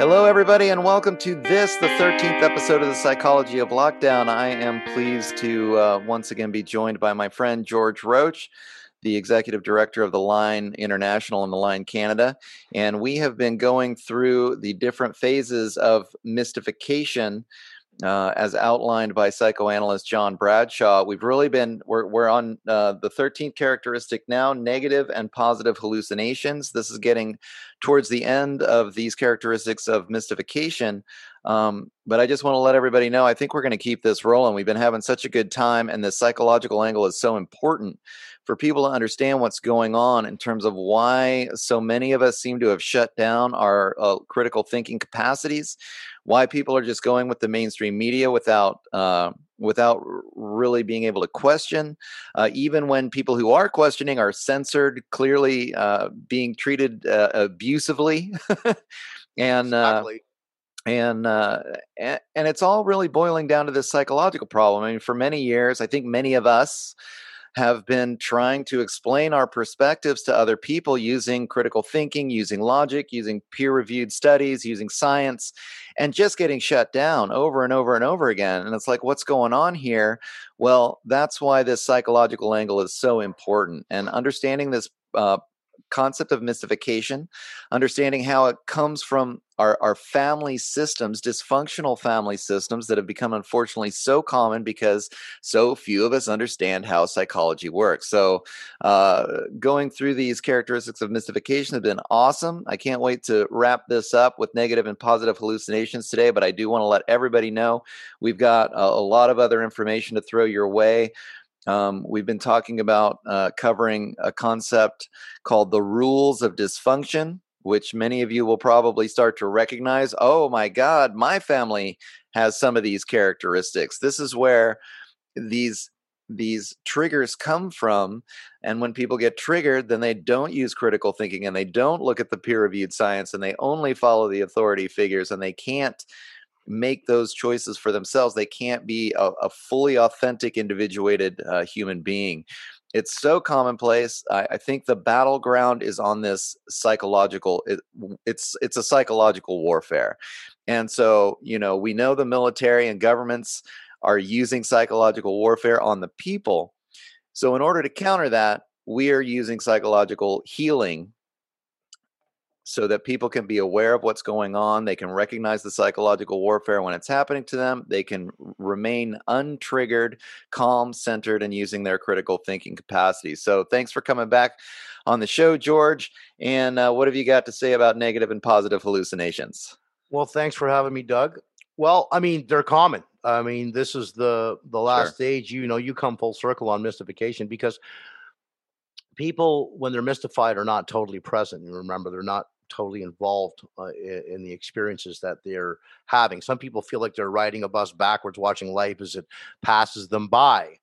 Hello, everybody, and welcome to this, the 13th episode of the Psychology of Lockdown. I am pleased to uh, once again be joined by my friend George Roche, the executive director of the Line International and the Line Canada. And we have been going through the different phases of mystification uh, as outlined by psychoanalyst John Bradshaw. We've really been, we're, we're on uh, the 13th characteristic now negative and positive hallucinations. This is getting towards the end of these characteristics of mystification. Um, but I just want to let everybody know I think we're going to keep this rolling. We've been having such a good time, and the psychological angle is so important for people to understand what's going on in terms of why so many of us seem to have shut down our uh, critical thinking capacities, why people are just going with the mainstream media without uh, without really being able to question, uh, even when people who are questioning are censored, clearly uh, being treated uh, abusively, and. Uh, and uh, and it's all really boiling down to this psychological problem. I mean, for many years, I think many of us have been trying to explain our perspectives to other people using critical thinking, using logic, using peer reviewed studies, using science, and just getting shut down over and over and over again. And it's like, what's going on here? Well, that's why this psychological angle is so important. And understanding this uh, concept of mystification, understanding how it comes from our, our family systems, dysfunctional family systems that have become unfortunately so common because so few of us understand how psychology works. So, uh, going through these characteristics of mystification has been awesome. I can't wait to wrap this up with negative and positive hallucinations today, but I do want to let everybody know we've got a, a lot of other information to throw your way. Um, we've been talking about uh, covering a concept called the rules of dysfunction, which many of you will probably start to recognize. Oh my God, my family has some of these characteristics. This is where these these triggers come from and when people get triggered then they don't use critical thinking and they don't look at the peer reviewed science and they only follow the authority figures and they can't make those choices for themselves. They can't be a, a fully authentic, individuated uh, human being. It's so commonplace. I, I, think the battleground is on this psychological. It, it's it's a psychological warfare, and so you know we know the military and governments are using psychological warfare on the people. So in order to counter that, we are using psychological healing so that people can be aware of what's going on. They can recognize the psychological warfare when it's happening to them. They can remain untriggered, calm, centered, and using their critical thinking capacity. So, thanks for coming back on the show, George. And uh, what have you got to say about negative and positive hallucinations? Well, thanks for having me, Doug. Well, I mean, they're common. I mean, this is the the last sure. stage. You know, you come full circle on mystification because people, when they're mystified, are not totally present. You remember, they're not totally involved uh, in, in, the experiences that they're having. Some people feel like they're riding a bus backwards, watching life as it passes them by.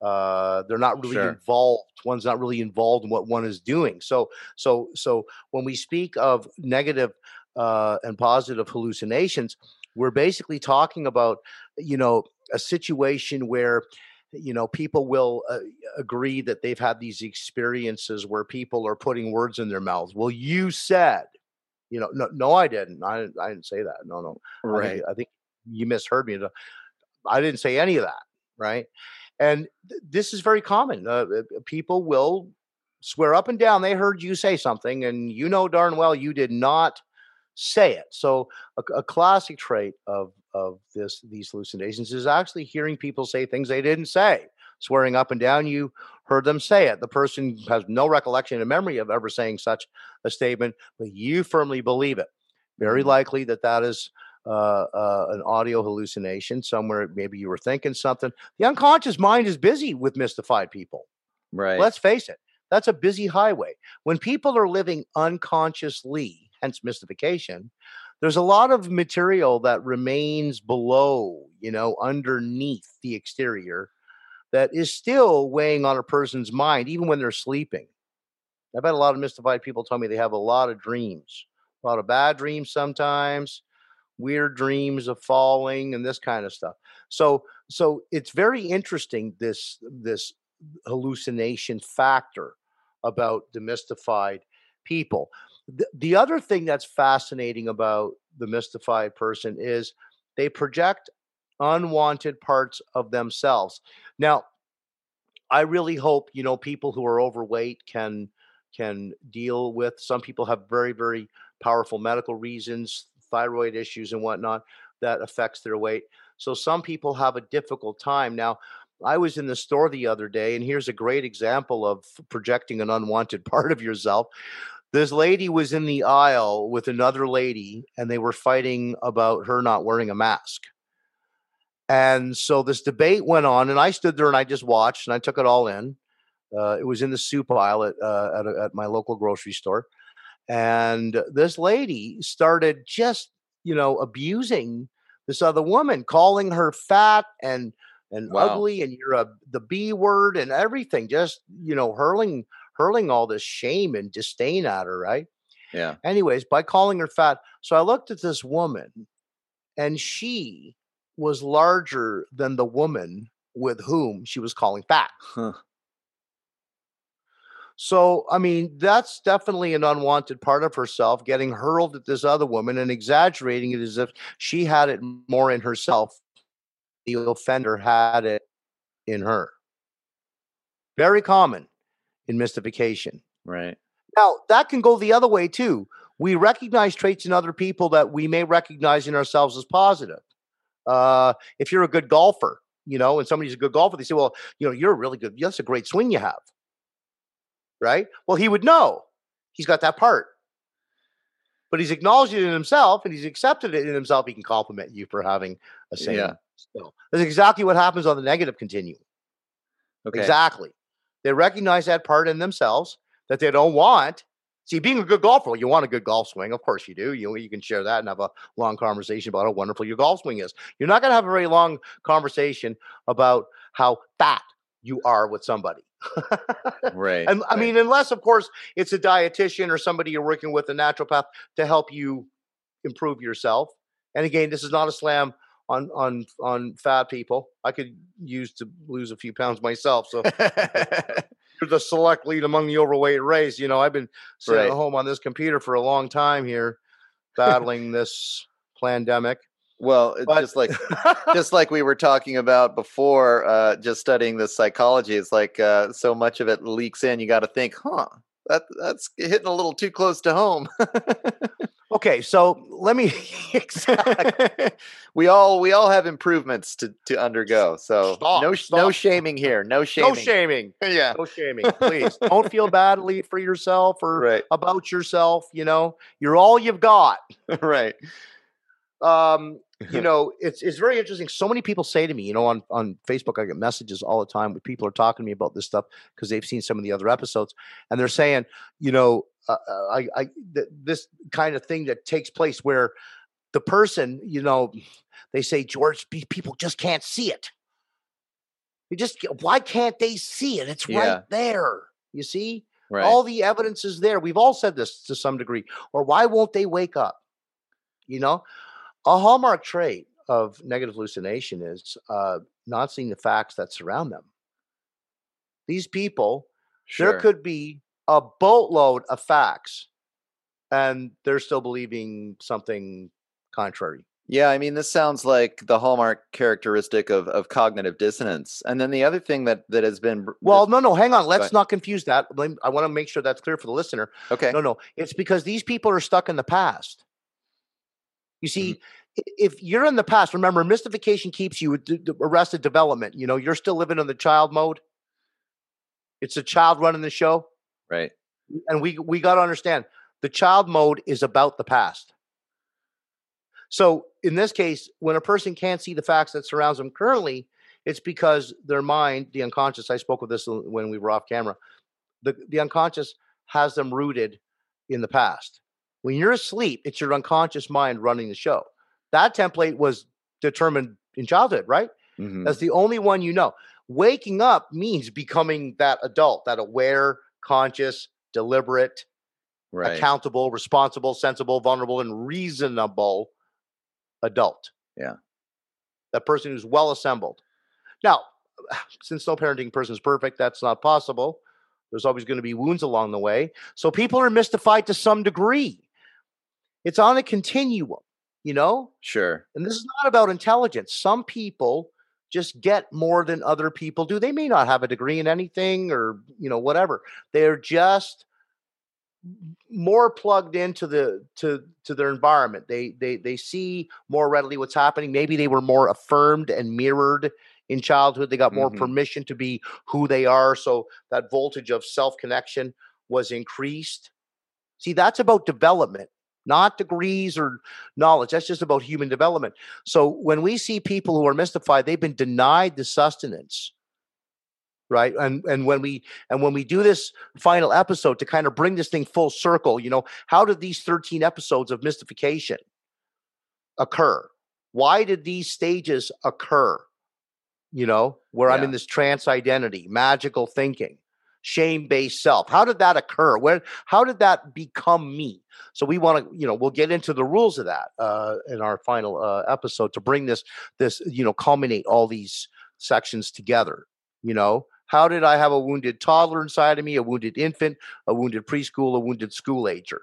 Uh, they're not really sure. involved. One's not really involved in what one is doing. So, so, so when we speak of negative uh, and positive hallucinations, we're basically talking about, you know, a situation where you know people will uh, agree that they've had these experiences where people are putting words in their mouths. Well you said you know no no i didn't. I, I didn't say that. No no. Right I think, I think you misheard me i didn't say any of that right? And th- this is very common. Uh, uh, people will swear up and down they heard you say something and you know darn well you did not say it. So a, a classic trait of of this these hallucinations is actually hearing people say things they didn't say. Swearing up and down you heard them say it. The person has no recollection and memory of ever saying such a statement but you firmly believe it. Very mm-hmm. likely that that is uh, uh, an audio hallucination somewhere maybe you were thinking something. The unconscious mind is busy with mystified people. Right. Let's face it that's a busy highway. When people are living unconsciously hence mystification there's a lot of material that remains below, you know, underneath the exterior that is still weighing on a person's mind, even when they're sleeping. I've had a lot of mystified people tell me they have a lot of dreams, a lot of bad dreams sometimes, weird dreams of falling and this kind of stuff. So, so it's very interesting this this hallucination factor about demystified people the, the other thing that's fascinating about the mystified person is they project unwanted parts of themselves. Now, I really hope you know people who are overweight can can deal with. Some people have very very powerful medical reasons, thyroid issues and whatnot that affects their weight. So some people have a difficult time. Now, I was in the store the other day, and here's a great example of projecting an unwanted part of yourself. This lady was in the aisle with another lady, and they were fighting about her not wearing a mask. And so this debate went on, and I stood there and I just watched and I took it all in. Uh, it was in the soup aisle at uh, at, a, at my local grocery store, and this lady started just you know abusing this other woman, calling her fat and and wow. ugly, and you're a the B word and everything, just you know hurling hurling all this shame and disdain at her, right? Yeah. Anyways, by calling her fat, so I looked at this woman, and she was larger than the woman with whom she was calling fat. Huh. So, I mean, that's definitely an unwanted part of herself, getting hurled at this other woman and exaggerating it as if she had it more in herself. The offender had it in her. Very common in mystification. Right. Now, that can go the other way too. We recognize traits in other people that we may recognize in ourselves as positive. Uh, if you're a good golfer, you know, and somebody's a good golfer, they say, well, you know, you're a really good. That's a great swing you have. Right? Well, he would know. He's got that part. But he's acknowledged it in himself and he's accepted it in himself. He can compliment you for having a same yeah. skill. That's exactly what happens on the negative continuum. Okay. Exactly. They recognize that part in themselves that they don't want, See, being a good golfer, you want a good golf swing. Of course you do. You, you can share that and have a long conversation about how wonderful your golf swing is. You're not going to have a very long conversation about how fat you are with somebody. right. And I right. mean, unless, of course, it's a dietitian or somebody you're working with, a naturopath, to help you improve yourself. And again, this is not a slam on on on fat people. I could use to lose a few pounds myself. So you're the select lead among the overweight race. You know, I've been sitting right. at home on this computer for a long time here, battling this pandemic. Well, but, just like just like we were talking about before, uh, just studying the psychology, it's like uh, so much of it leaks in. You got to think, huh? That that's hitting a little too close to home. Okay, so let me exactly. we all we all have improvements to to undergo. So stop, no stop. no shaming here. No shaming. No shaming. yeah. No shaming. Please don't feel badly for yourself or right. about yourself. You know, you're all you've got. right. Um, you know, it's it's very interesting. So many people say to me, you know, on on Facebook, I get messages all the time with people are talking to me about this stuff because they've seen some of the other episodes, and they're saying, you know, uh, uh, I, I th- this kind of thing that takes place where the person, you know, they say George, people just can't see it. You just why can't they see it? It's yeah. right there. You see, right. all the evidence is there. We've all said this to some degree. Or why won't they wake up? You know, a hallmark trait of negative hallucination is uh, not seeing the facts that surround them. These people, sure. there could be a boatload of facts and they're still believing something contrary. Yeah, I mean, this sounds like the hallmark characteristic of, of cognitive dissonance. And then the other thing that that has been well, no, no, hang on, let's not confuse that. I want to make sure that's clear for the listener. Okay, no, no, it's because these people are stuck in the past. You see, mm-hmm. if you're in the past, remember, mystification keeps you with arrested development. You know, you're still living in the child mode. It's a child running the show. Right. And we we got to understand the child mode is about the past. So in this case, when a person can't see the facts that surrounds them currently, it's because their mind, the unconscious, I spoke with this when we were off camera, the, the unconscious has them rooted in the past. When you're asleep, it's your unconscious mind running the show. That template was determined in childhood, right? Mm-hmm. That's the only one you know. Waking up means becoming that adult, that aware, conscious, deliberate, right. accountable, responsible, sensible, vulnerable, and reasonable adult. Yeah. That person who's well assembled. Now, since no parenting person is perfect, that's not possible. There's always going to be wounds along the way. So people are mystified to some degree. It's on a continuum. you know? Sure. And this is not about intelligence. Some people just get more than other people do. They may not have a degree in anything or, you know, whatever. They're just more plugged into the to to their environment. They they they see more readily what's happening. Maybe they were more affirmed and mirrored in childhood. They got more Mhm. permission to be who they are. So that voltage of self connection was increased. See, that's about development, not degrees or knowledge. That's just about human development. So when we see people who are mystified, they've been denied the sustenance. Right. And and when we and when we do this final episode to kind of bring this thing full circle, you know, how did these 13 episodes of mystification occur? Why did these stages occur? You know, where I'm in this trance identity, magical thinking, shame-based self. How did that occur? Where how did that become me? So we want to, you know, we'll get into the rules of that uh, in our final uh, episode to bring this this, you know, culminate all these sections together. You know, how did I have a wounded toddler inside of me, a wounded infant, a wounded preschool, a wounded school ager?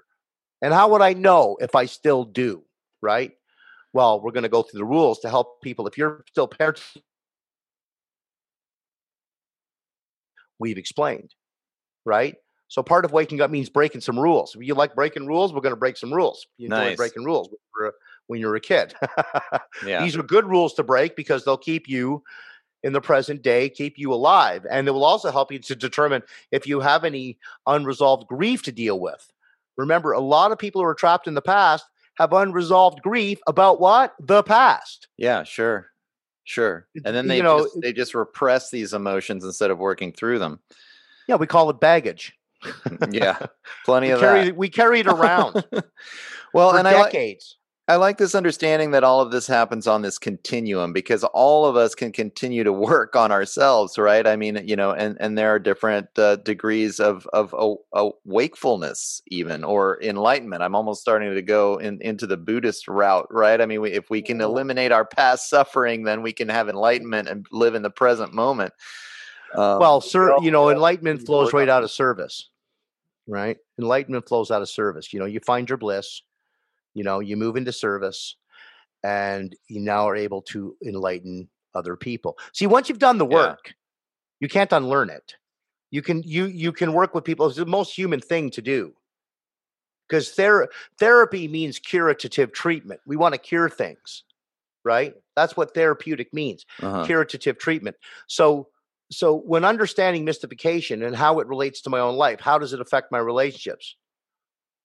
And how would I know if I still do? Right. Well, we're going to go through the rules to help people. If you're still parents, we've explained. Right. So part of waking up means breaking some rules. If you like breaking rules, we're going to break some rules. You enjoy Nice. breaking rules when you're a- when you're a kid. Yeah. These are good rules to break because they'll keep you in the present day, keep you alive. And it will also help you to determine if you have any unresolved grief to deal with. Remember, a lot of people who are trapped in the past have unresolved grief about what? The past. Yeah, sure. Sure. And then they you know, just they just repress these emotions instead of working through them. Yeah, we call it baggage. Mm, yeah. Plenty We of carry, that. we carry it around well, for and I, decades. I like this understanding that all of this happens on this continuum because all of us can continue to work on ourselves, right? I mean, you know, and and there are different uh, degrees of of a wakefulness, even or enlightenment. I'm almost starting to go in, into the Buddhist route, right? I mean, we, if we can Oh. eliminate our past suffering, then we can have enlightenment and live in the present moment. Um, well, sir, you know, enlightenment flows right out of service, right? Enlightenment flows out of service. You know, you find your bliss, you know, you move into service, and you now are able to enlighten other people. See, once you've done the Yeah. work, you can't unlearn it. You can you you can work with people. It's the most human thing to do. Because ther- therapy means curative treatment. We want to cure things, right? That's what therapeutic means uh-huh. curative treatment. So so when understanding mystification and how it relates to my own life, how does it affect my relationships?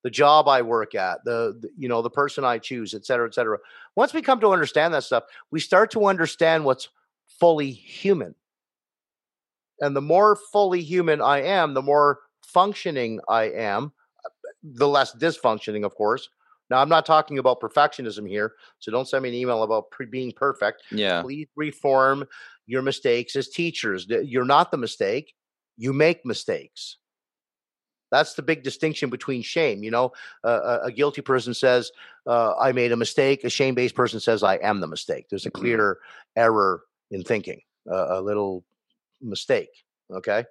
The job I work at, the, the you know, the person I choose, et cetera, et cetera. Once we come to understand that stuff, we start to understand what's fully human. And the more fully human I am, the more functioning I am, the less dysfunctioning, of course. Now, I'm not talking about perfectionism here, so don't send me an email about pre- being perfect Yeah. please reform your mistakes as teachers. You're not the mistake, you make mistakes. That's the big distinction between shame. You know, uh, a, a guilty person says, uh, I made a mistake. A shame based person says, I am the mistake. There's a Mhm. clear error in thinking, uh, a little mistake. Okay.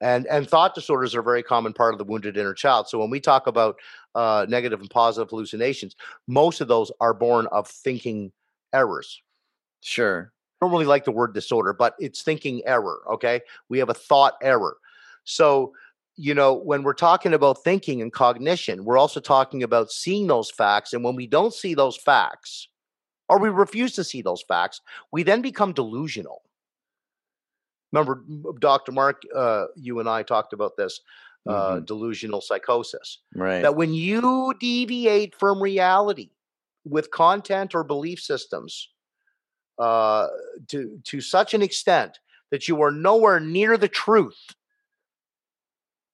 And, and thought disorders are a very common part of the wounded inner child. So when we talk about uh, negative and positive hallucinations, most of those are born of thinking errors Sure. I don't really like the word disorder, but it's thinking error. Okay. We have a thought error. So, you know, when we're talking about thinking and cognition, we're also talking about seeing those facts. And when we don't see those facts, or we refuse to see those facts, we then become delusional. Remember, Dr. Mark, uh, you and I talked about this uh, Mhm. delusional psychosis Right. that when you deviate from reality with content or belief systems uh, to to such an extent that you are nowhere near the truth,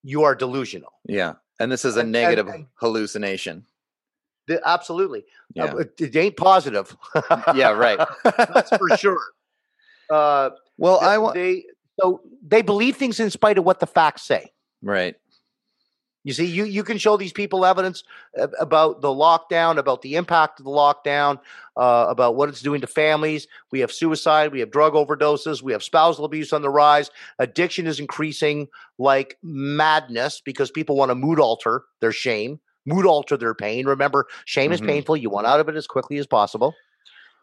you are delusional. yeah. And this is a and- and- negative and- hallucination. The- absolutely, Uh, Yeah. but it ain't positive. yeah. Right. that's for sure. Uh, well, th- I want. they so they believe things in spite of what the facts say. Right. You see, you you can show these people evidence about the lockdown, about the impact of the lockdown, uh, about what it's doing to families. We have suicide, we have drug overdoses, we have spousal abuse on the rise. Addiction is increasing like madness because people want to mood alter their shame. mood alter their pain. Remember, shame mm-hmm. is painful. You want out of it as quickly as possible.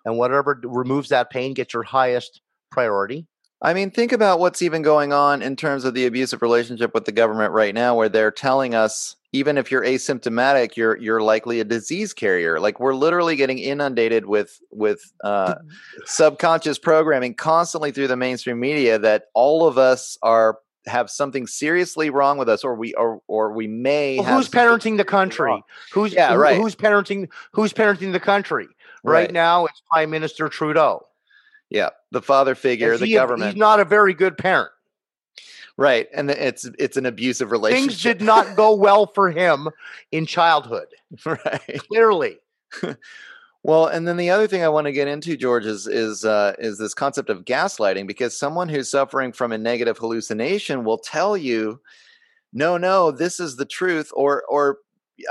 And whatever removes that pain gets your highest priority. I mean, think about what's even going on in terms of the abusive relationship with the government right now, where they're telling us even if you're asymptomatic, you're you're likely a disease carrier. Like we're literally getting inundated with with uh, subconscious programming constantly through the mainstream media that all of us are have something seriously wrong with us, or we or or we may. Well, who's parenting the country? Wrong. Who's yeah, right. Who's parenting? Who's parenting the country? Right, right now, it's Prime Minister Trudeau. Yeah, the father figure, the government. He's not a very good parent. Right, and it's it's an abusive relationship. Things did not go well for him in childhood. Right, clearly. well, and then the other thing I want to get into, George, is is uh, is this concept of gaslighting because someone who's suffering from a negative hallucination will tell you, "No, no, this is the truth," or or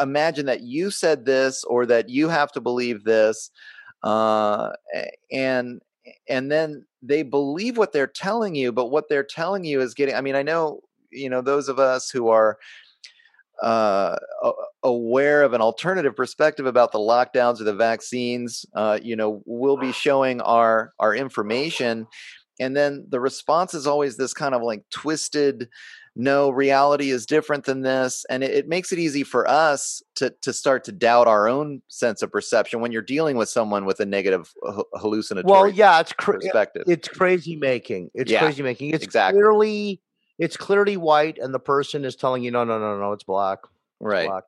imagine that you said this or that you have to believe this, uh, and and then they believe what they're telling you but what they're telling you is getting i mean i know you know those of us who are uh, aware of an alternative perspective about the lockdowns or the vaccines uh, you know we'll be showing our our information and then the response is always this kind of like twisted no reality is different than this and it, it, makes it easy for us to to start to doubt our own sense of perception when you're dealing with someone with a negative hallucinatory well yeah it's cra- perspective it's crazy making it's yeah, crazy making it's exactly. clearly it's clearly white and the person is telling you no no no no it's black it's right black.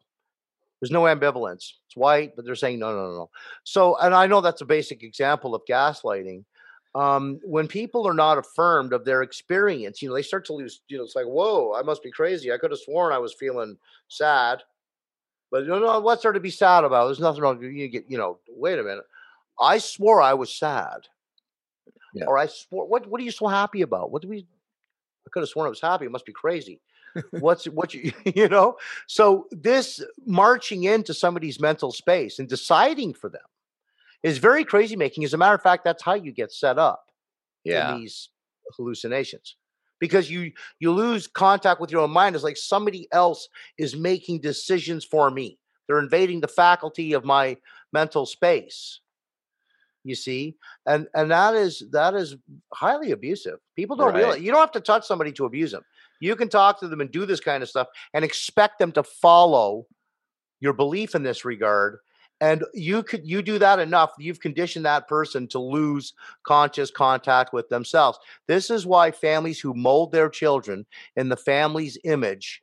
there's no ambivalence it's white but they're saying no, no no no so and i know that's a basic example of gaslighting um, when people are not affirmed of their experience, you know, they start to lose, you know, it's like, whoa, I must be crazy. I could have sworn I was feeling sad. But you know, what's there to be sad about? There's nothing wrong. You get, you know, wait a minute. I swore I was sad. Yeah. Or I swore, what, what are you so happy about? What do we, I could have sworn I was happy. It must be crazy. What's, what you, you know? So this marching into somebody's mental space and deciding for them is very crazy making. As a matter of fact, that's how you get set up yeah. in these hallucinations. Because you you lose contact with your own mind. It's like somebody else is making decisions for me. They're invading the faculty of my mental space. You see, and and that is that is highly abusive. People don't right. realize you don't have to touch somebody to abuse them. You can talk to them and do this kind of stuff and expect them to follow your belief in this regard and you could you do that enough you've conditioned that person to lose conscious contact with themselves. This is why families who mold their children in the family's image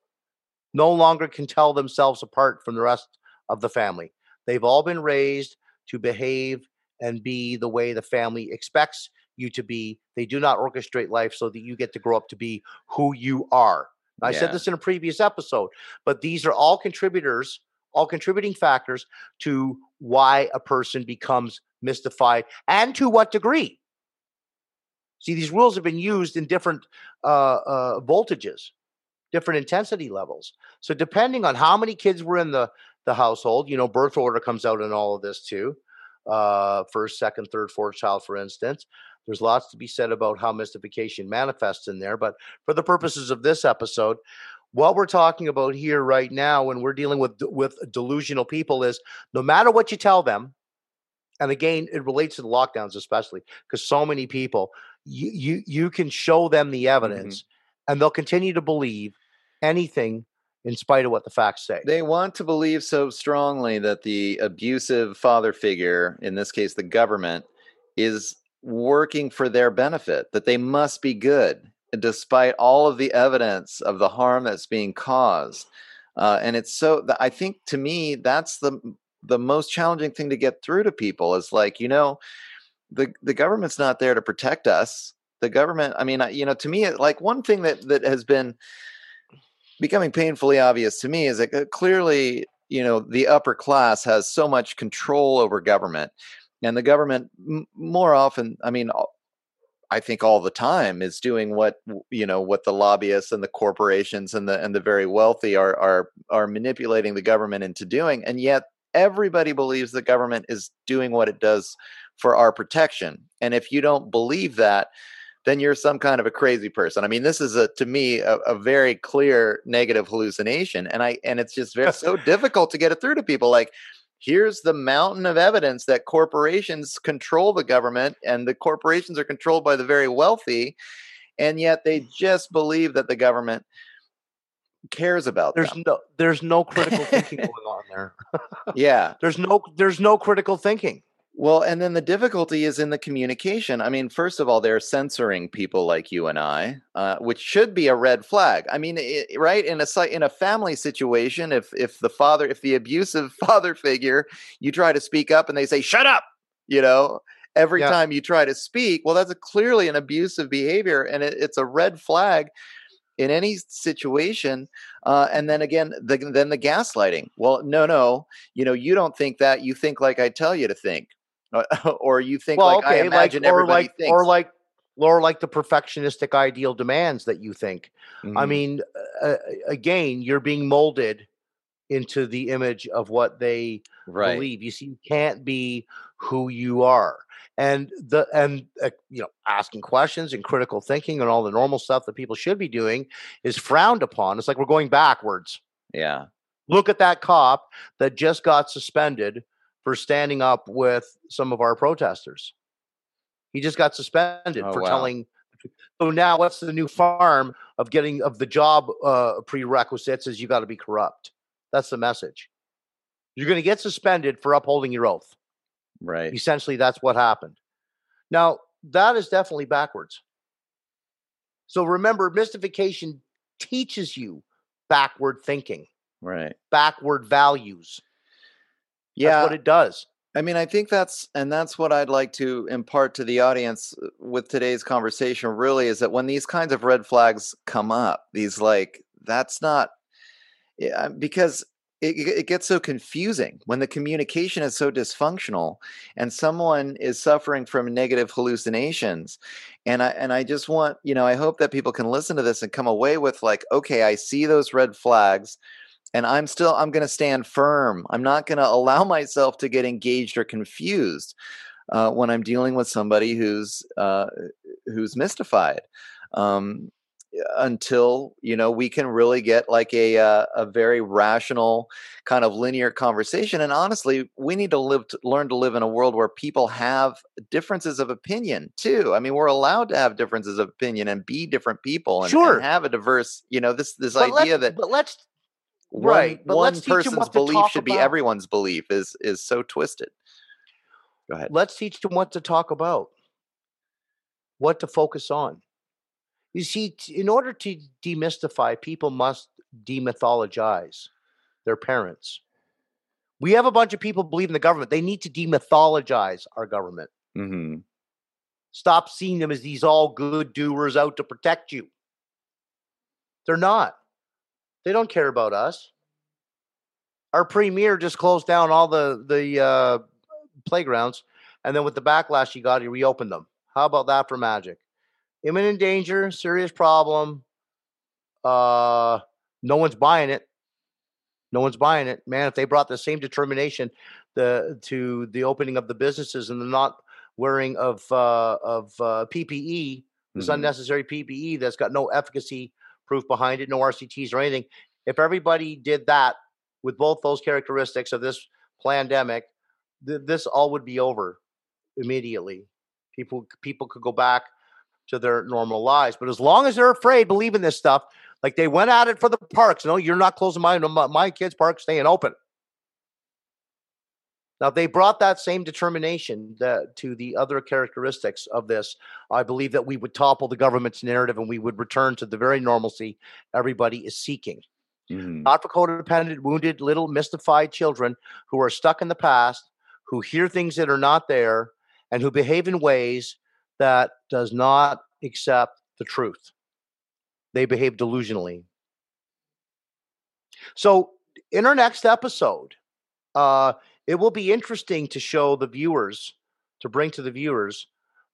no longer can tell themselves apart from the rest of the family. They've all been raised to behave and be the way the family expects you to be. They do not orchestrate life so that you get to grow up to be who you are. I yeah. said this in a previous episode, but these are all contributors all contributing factors to why a person becomes mystified and to what degree. See, these rules have been used in different uh, uh, voltages, different intensity levels. So, depending on how many kids were in the, the household, you know, birth order comes out in all of this too. Uh, first, second, third, fourth child, for instance. There's lots to be said about how mystification manifests in there. But for the purposes of this episode, what we're talking about here right now when we're dealing with with delusional people is no matter what you tell them and again it relates to the lockdowns especially because so many people you, you you can show them the mm-hmm. evidence mm-hmm. and they'll continue to believe anything in spite of what the facts say they want to believe so strongly that the abusive father figure in this case the government is working for their benefit that they must be good despite all of the evidence of the harm that's being caused. Uh, and it's so I think to me that's the the most challenging thing to get through to people is like you know the the government's not there to protect us. The government, I mean, you know, to me, like one thing that that has been becoming painfully obvious to me is that uh, clearly, you know, the upper class has so much control over government, and the government more often, I mean, I think all the time is doing what you know what the lobbyists and the corporations and the and the very wealthy are are are manipulating the government into doing and yet everybody believes the government is doing what it does for our protection and if you don't believe that then you're some kind of a crazy person. I mean, this is a to me a, a very clear negative hallucination, and I and it's just very so difficult to get it through to people. Like, here's the mountain of evidence that corporations control the government, and the corporations are controlled by the very wealthy, and yet they just believe that the government cares about there's them. no there's no critical thinking going on there. Yeah. There's no there's no critical thinking well, and then the difficulty is in the communication. I mean, first of all, they're censoring people like you and I, uh, which should be a red flag. I mean, it, right in a in a family situation, if if the father, if the abusive father figure, you try to speak up and they say shut up, you know, every yeah. time you try to speak, well, that's a, clearly an abusive behavior, and it, it's a red flag in any situation. Uh, and then again, the, then the gaslighting. Well, no, no, you know, you don't think that. You think like I tell you to think or you think well, like okay, I imagine like, or everybody like, thinks. or like or like the perfectionistic ideal demands that you think. Mm-hmm. I mean, uh, again, you're being molded into the image of what they right. believe. You see, you can't be who you are, and the and uh, you know, asking questions and critical thinking and all the normal stuff that people should be doing is frowned upon. It's like we're going backwards. Yeah. Look at that cop that just got suspended for standing up with some of our protesters. He just got suspended oh, for wow. telling. So now, what's the new farm of getting of the job uh, prerequisites? Is you got to be corrupt. That's the message. You're going to get suspended for upholding your oath. Right. Essentially, that's what happened. Now, that is definitely backwards. So remember, mystification teaches you backward thinking, right? Backward values. Yeah. That's what it does. I mean, I think that's, and that's what I'd like to impart to the audience uh, with today's conversation really is that when these kinds of red flags come up, these like, that's not, yeah, because it, it gets so confusing when the communication is so dysfunctional and someone is suffering from negative hallucinations and i and i just want you know i hope that people can listen to this and come away with like okay i see those red flags and i'm still i'm going to stand firm i'm not going to allow myself to get engaged or confused uh, when i'm dealing with somebody who's uh, who's mystified um, until you know we can really get like a uh, a very rational kind of linear conversation and honestly we need to live to learn to live in a world where people have differences of opinion too i mean we're allowed to have differences of opinion and be different people and, sure. and have a diverse you know this this but idea that but let's one, right but one person's belief should about. be everyone's belief is is so twisted. Go ahead. Let's teach them what to talk about. What to focus on. You see in order to demystify people must demythologize their parents. We have a bunch of people believe in the government. They need to demythologize our government. Mm-hmm. stop seeing them as these all good doers out to protect you. They're not they don't care about us. Our premier just closed down all the the uh, playgrounds, and then with the backlash he got, he reopened them. How about that for magic? Imminent danger, serious problem. Uh, no one's buying it. No one's buying it, man. If they brought the same determination the to the opening of the businesses and the not wearing of uh, of uh, PPE, this mm-hmm. unnecessary PPE that's got no efficacy proof behind it, no RCTs or anything. If everybody did that with both those characteristics of this pandemic, th- this all would be over immediately. People people could go back to their normal lives. But as long as they're afraid, believe in this stuff, like they went at it for the parks. No, you're not closing my my kids' park staying open. Now, they brought that same determination that, to the other characteristics of this. I believe that we would topple the government's narrative and we would return to the very normalcy everybody is seeking. Mm-hmm. Not for codependent, wounded, little mystified children who are stuck in the past, who hear things that are not there, and who behave in ways that does not accept the truth. They behave delusionally. So, in our next episode, uh, it will be interesting to show the viewers, to bring to the viewers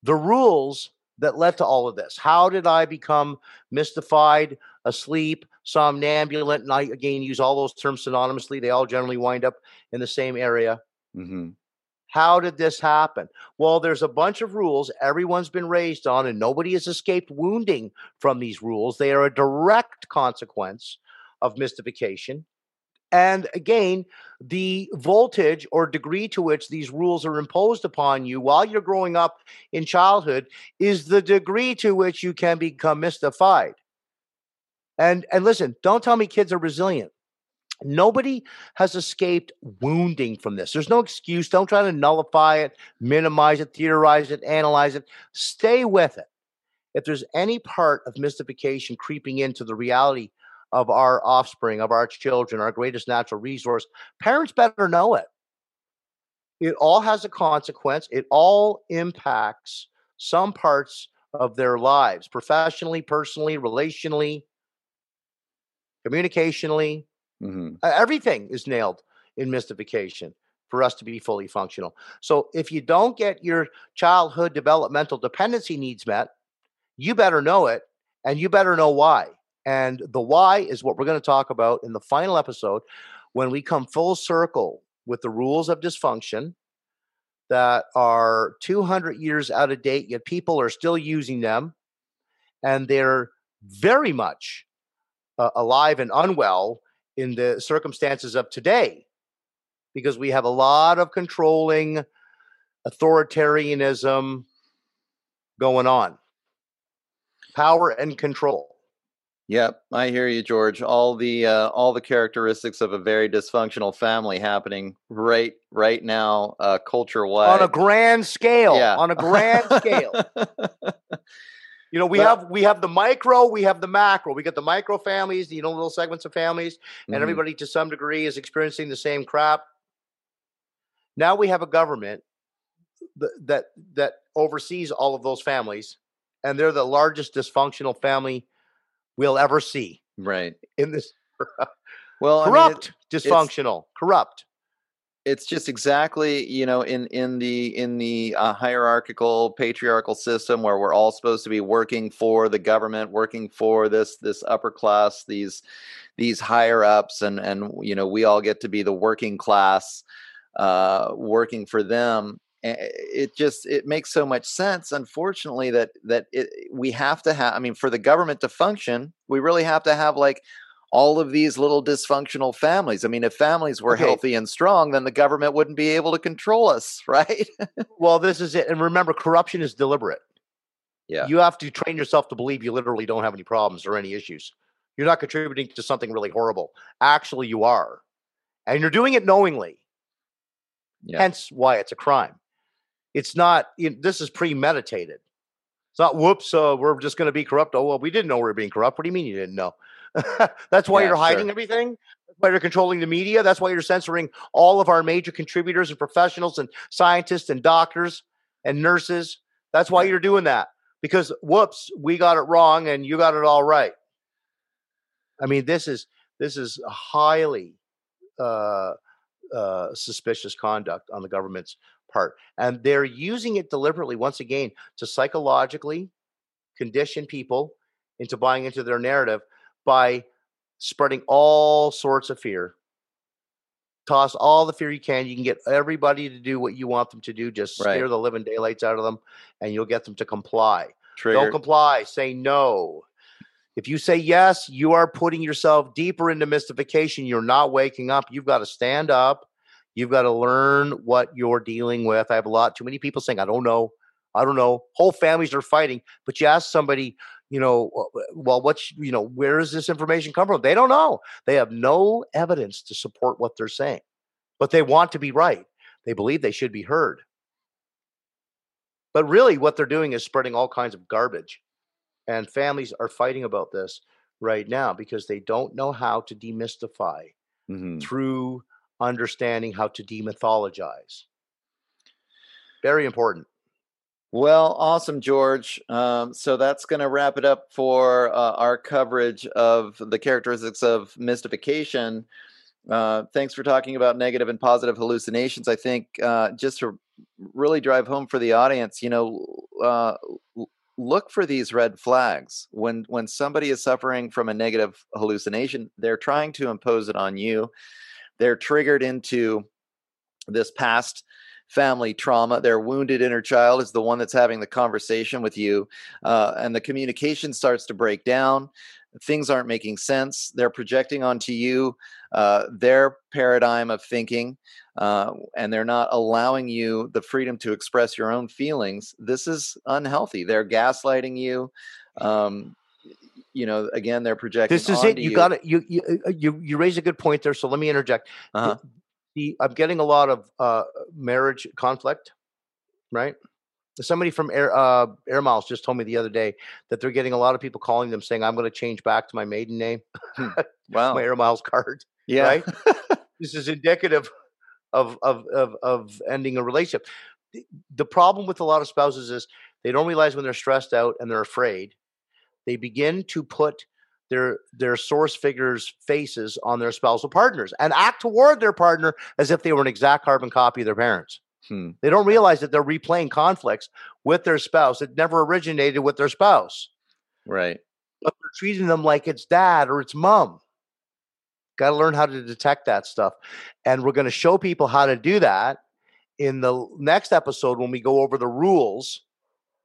the rules that led to all of this. How did I become mystified, asleep, somnambulant? And I again use all those terms synonymously. They all generally wind up in the same area. Mm-hmm. How did this happen? Well, there's a bunch of rules everyone's been raised on, and nobody has escaped wounding from these rules. They are a direct consequence of mystification. And again, the voltage or degree to which these rules are imposed upon you while you're growing up in childhood is the degree to which you can become mystified. And and listen, don't tell me kids are resilient. Nobody has escaped wounding from this. There's no excuse. Don't try to nullify it, minimize it, theorize it, analyze it. Stay with it. If there's any part of mystification creeping into the reality of our offspring, of our children, our greatest natural resource, parents better know it. It all has a consequence, it all impacts some parts of their lives professionally, personally, relationally, communicationally Mm-hmm. Everything is nailed in mystification for us to be fully functional. So if you don't get your childhood developmental dependency needs met, you better know it and you better know why. And the why is what we're going to talk about in the final episode when we come full circle with the rules of dysfunction that are 200 years out of date, yet people are still using them. And they're very much uh, alive and unwell in the circumstances of today because we have a lot of controlling authoritarianism going on power and control Yep, I hear you, George. All the uh, all the characteristics of a very dysfunctional family happening right right now, uh, culture wide on a grand scale. Yeah. on a grand scale. You know, we but, have we have the micro, we have the macro. We got the micro families, you know, little segments of families, and mm-hmm. everybody to some degree is experiencing the same crap. Now we have a government that that oversees all of those families, and they're the largest dysfunctional family we'll ever see. Right in this. well, corrupt, I mean, it, dysfunctional, corrupt it's just exactly you know in in the in the uh, hierarchical patriarchal system where we're all supposed to be working for the government working for this this upper class these these higher ups and and you know we all get to be the working class uh, working for them it just it makes so much sense unfortunately that that it, we have to have i mean for the government to function we really have to have like all of these little dysfunctional families. I mean, if families were okay. healthy and strong, then the government wouldn't be able to control us, right? well, this is it. And remember, corruption is deliberate. Yeah. You have to train yourself to believe you literally don't have any problems or any issues. You're not contributing to something really horrible. Actually, you are. And you're doing it knowingly. Yeah. Hence why it's a crime. It's not, you know, this is premeditated. It's not, whoops, uh, we're just going to be corrupt. Oh, well, we didn't know we were being corrupt. What do you mean you didn't know? That's why yeah, you're hiding sure. everything. That's why you're controlling the media. That's why you're censoring all of our major contributors and professionals and scientists and doctors and nurses. That's why you're doing that. Because whoops, we got it wrong and you got it all right. I mean, this is this is highly uh, uh, suspicious conduct on the government's part, and they're using it deliberately once again to psychologically condition people into buying into their narrative by spreading all sorts of fear. Toss all the fear you can. You can get everybody to do what you want them to do. Just right. scare the living daylights out of them, and you'll get them to comply. Don't comply. Say no. If you say yes, you are putting yourself deeper into mystification. You're not waking up. You've got to stand up. You've got to learn what you're dealing with. I have a lot too many people saying, I don't know. I don't know. Whole families are fighting. But you ask somebody you know, well, what's, you know, where does this information come from? They don't know. They have no evidence to support what they're saying, but they want to be right. They believe they should be heard. But really, what they're doing is spreading all kinds of garbage. And families are fighting about this right now because they don't know how to demystify mm-hmm. through understanding how to demythologize. Very important. Well, awesome, George. Um, so that's going to wrap it up for uh, our coverage of the characteristics of mystification. Uh, thanks for talking about negative and positive hallucinations. I think uh, just to really drive home for the audience, you know, uh, look for these red flags when when somebody is suffering from a negative hallucination. They're trying to impose it on you. They're triggered into this past family trauma. Their wounded inner child is the one that's having the conversation with you, uh, and the communication starts to break down. Things aren't making sense. They're projecting onto you uh, their paradigm of thinking, uh, and they're not allowing you the freedom to express your own feelings. This is unhealthy. They're gaslighting you. Um, you know, again, they're projecting. This is it. You, you. got it. You, you uh, you you raise a good point there. So let me interject. Uh-huh. The, the, I'm getting a lot of uh, marriage conflict, right? Somebody from Air uh, Air Miles just told me the other day that they're getting a lot of people calling them saying, "I'm going to change back to my maiden name, Hmm. wow, my Air Miles card." yeah, right? this is indicative of of of of ending a relationship. The problem with a lot of spouses is they don't realize when they're stressed out and they're afraid, they begin to put their their source figures faces on their spousal partners and act toward their partner as if they were an exact carbon copy of their parents. Hmm. They don't realize that they're replaying conflicts with their spouse that never originated with their spouse. right. But they're treating them like it's dad or it's mom. Got to learn how to detect that stuff. And we're going to show people how to do that in the next episode when we go over the rules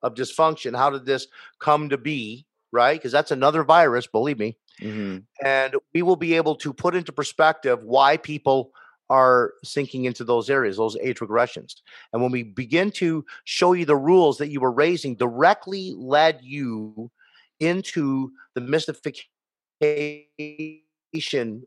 of dysfunction. How did this come to be? Right? Because that's another virus, believe me. hmm And we will be able to put into perspective why people are sinking into those areas, those age regressions. And when we begin to show you the rules that you were raising directly led you into the mystification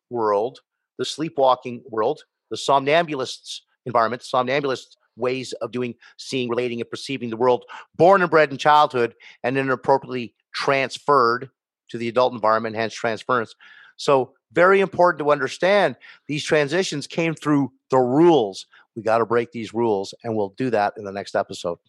world, the sleepwalking world, the somnambulists environment, somnambulist ways of doing, seeing, relating, and perceiving the world, born and bred in childhood and then appropriately transferred to the adult environment, hence transference. So, very important to understand these transitions came through the rules. We got to break these rules, and we'll do that in the next episode.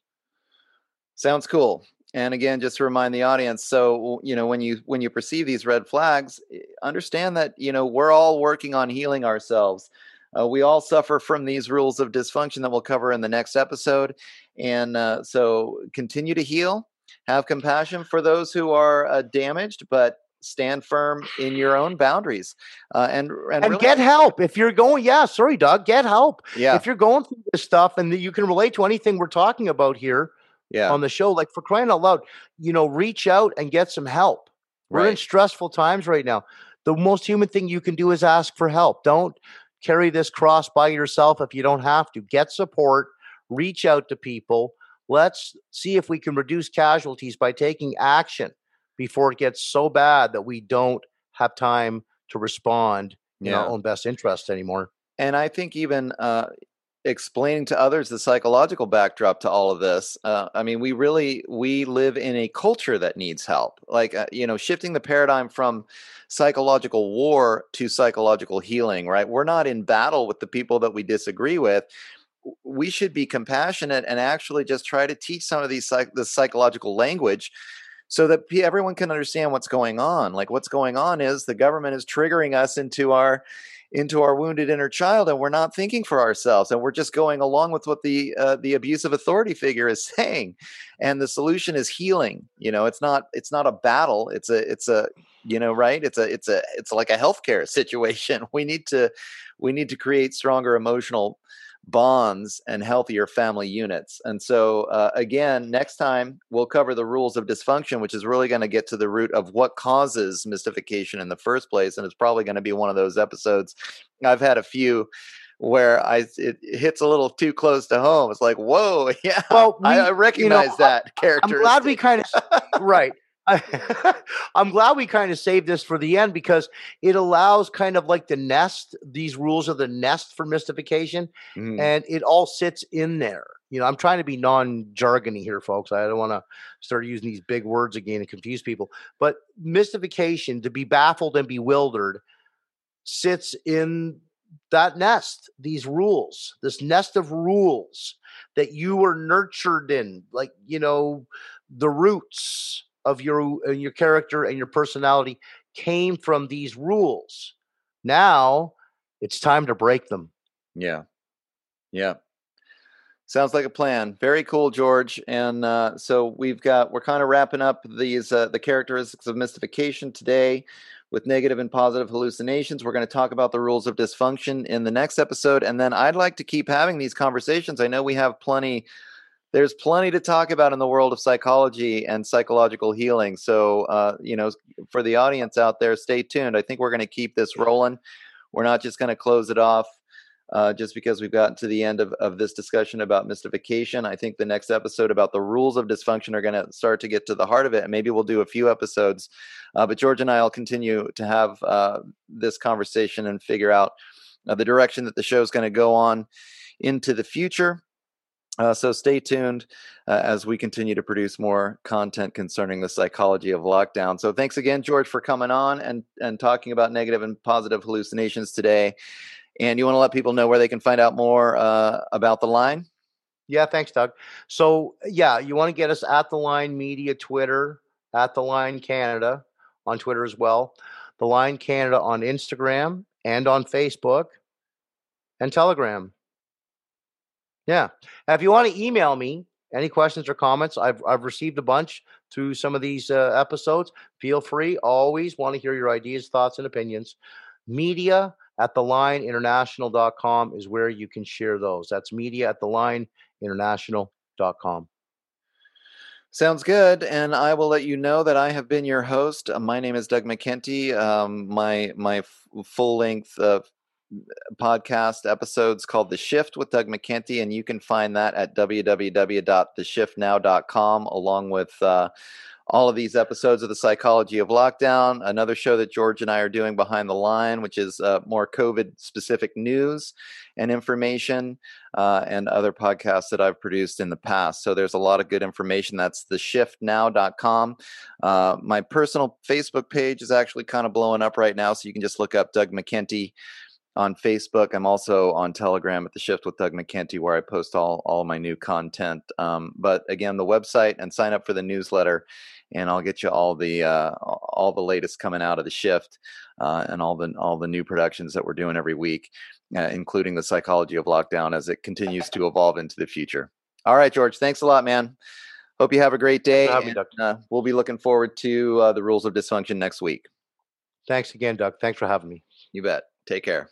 Sounds cool. And again, just to remind the audience, so you know when you when you perceive these red flags, eh, understand that you know we're all working on healing ourselves. Uh, we all suffer from these rules of dysfunction that we'll cover in the next episode, and uh, so continue to heal. Have compassion for those who are uh, damaged, but stand firm in your own boundaries. Uh, and and, And really- get help if you're going. Yeah, sorry, Doug. Get help yeah, if you're going through this stuff, and you can relate to anything we're talking about here yeah, on the show. Like for crying out loud, you know, reach out and get some help. We're in stressful times right now. The most human thing you can do is ask for help. Don't carry this cross by yourself if you don't have to. Get support, reach out to people. Let's see if we can reduce casualties by taking action before it gets so bad that we don't have time to respond in Yeah. our own best interest anymore. and I think even uh, explaining to others the psychological backdrop to all of this. Uh, I mean, we really we live in a culture that needs help. Like uh, you know, shifting the paradigm from psychological war to psychological healing. Right? We're not in battle with the people that we disagree with. We should be compassionate and actually just try to teach some of these psych- the psychological language so that everyone can understand what's going on. Like what's going on is the government is triggering us into our into our wounded inner child and we're not thinking for ourselves and we're just going along with what the uh, the abusive authority figure is saying and the solution is healing you know it's not it's not a battle it's a it's a you know right? It's a it's a it's like a healthcare situation. We need to we need to create stronger emotional bonds and healthier family units and so uh, again next time we'll cover the rules of dysfunction which is really going to get to the root of what causes mystification in the first place and it's probably going to be one of those episodes i've had a few where i it hits a little too close to home it's like whoa yeah Well, I, we- I you know, recognize that character. I'm glad we kind of right. I, I'm glad we kind of saved this for the end because it allows kind of like the nest. These rules are the nest for mystification, Mm, and it all sits in there. You know, I'm trying to be non-jargony here, folks. I don't want to start using these big words again and confuse people. But mystification, to be baffled and bewildered, sits in that nest. These rules, this nest of rules that you were nurtured in, like you know, the roots of your your character and your personality came from these rules. Now it's time to break them. Yeah. Yeah. Sounds like a plan. Very cool, George. And uh, so we've got we're kind of wrapping up these uh, the characteristics of mystification today. with negative and positive hallucinations. We're going to talk about the rules of dysfunction in the next episode. And then I'd like to keep having these conversations. I know we have plenty, there's plenty to talk about in the world of psychology and psychological healing. So, uh, you know, for the audience out there, stay tuned. I think we're going to keep this rolling. We're not just going to close it off uh, just because we've gotten to the end of, of this discussion about mystification. I think the next episode about the rules of dysfunction are going to start to get to the heart of it. And maybe we'll do a few episodes. Uh, but George and I will continue to have uh, this conversation and figure out uh, the direction that the show is going to go on into the future. Uh, so stay tuned uh, as we continue to produce more content concerning the psychology of lockdown. So thanks again, George, for coming on and and talking about negative and positive hallucinations today. And you want to let people know where they can find out more uh, about the line? Yeah, thanks, Doug. So, yeah, you want to get us at the line media Twitter, at the line Canada on Twitter as well, the line Canada on Instagram and on Facebook and Telegram. Yeah. If you want to email me any questions or comments, I've, I've received a bunch through some of these uh, episodes. Feel free. Always want to hear your ideas, thoughts, and opinions. Media at thelineinternational.com is where you can share those. That's media at thelineinternational.com. Sounds good, and I will let you know that I have been your host. My name is Doug McKenty. Um, my my f- full length uh, podcast episodes called The Shift with Doug McKenty, and you can find that at www.theshiftnow.com, along with uh, all of these episodes of the Psychology of Lockdown. Another show that George and I are doing behind the line, which is uh, more COVID specific news and information, uh, and other podcasts that I've produced in the past. So there's a lot of good information. That's theshiftnow.com. Uh, my personal Facebook page is actually kind of blowing up right now, so you can just look up Doug McKenty on Facebook. I'm also on Telegram at the Shift with Doug McKenty, where I post all all my new content. Um, but again, the website and sign up for the newsletter, and I'll get you all the uh, all the latest coming out of the Shift uh, and all the all the new productions that we're doing every week, uh, including the Psychology of Lockdown as it continues to evolve into the future. All right, George. Thanks a lot, man. Hope you have a great day. And, uh, we'll be looking forward to uh, the rules of dysfunction next week. Thanks again, Doug. Thanks for having me. You bet. Take care.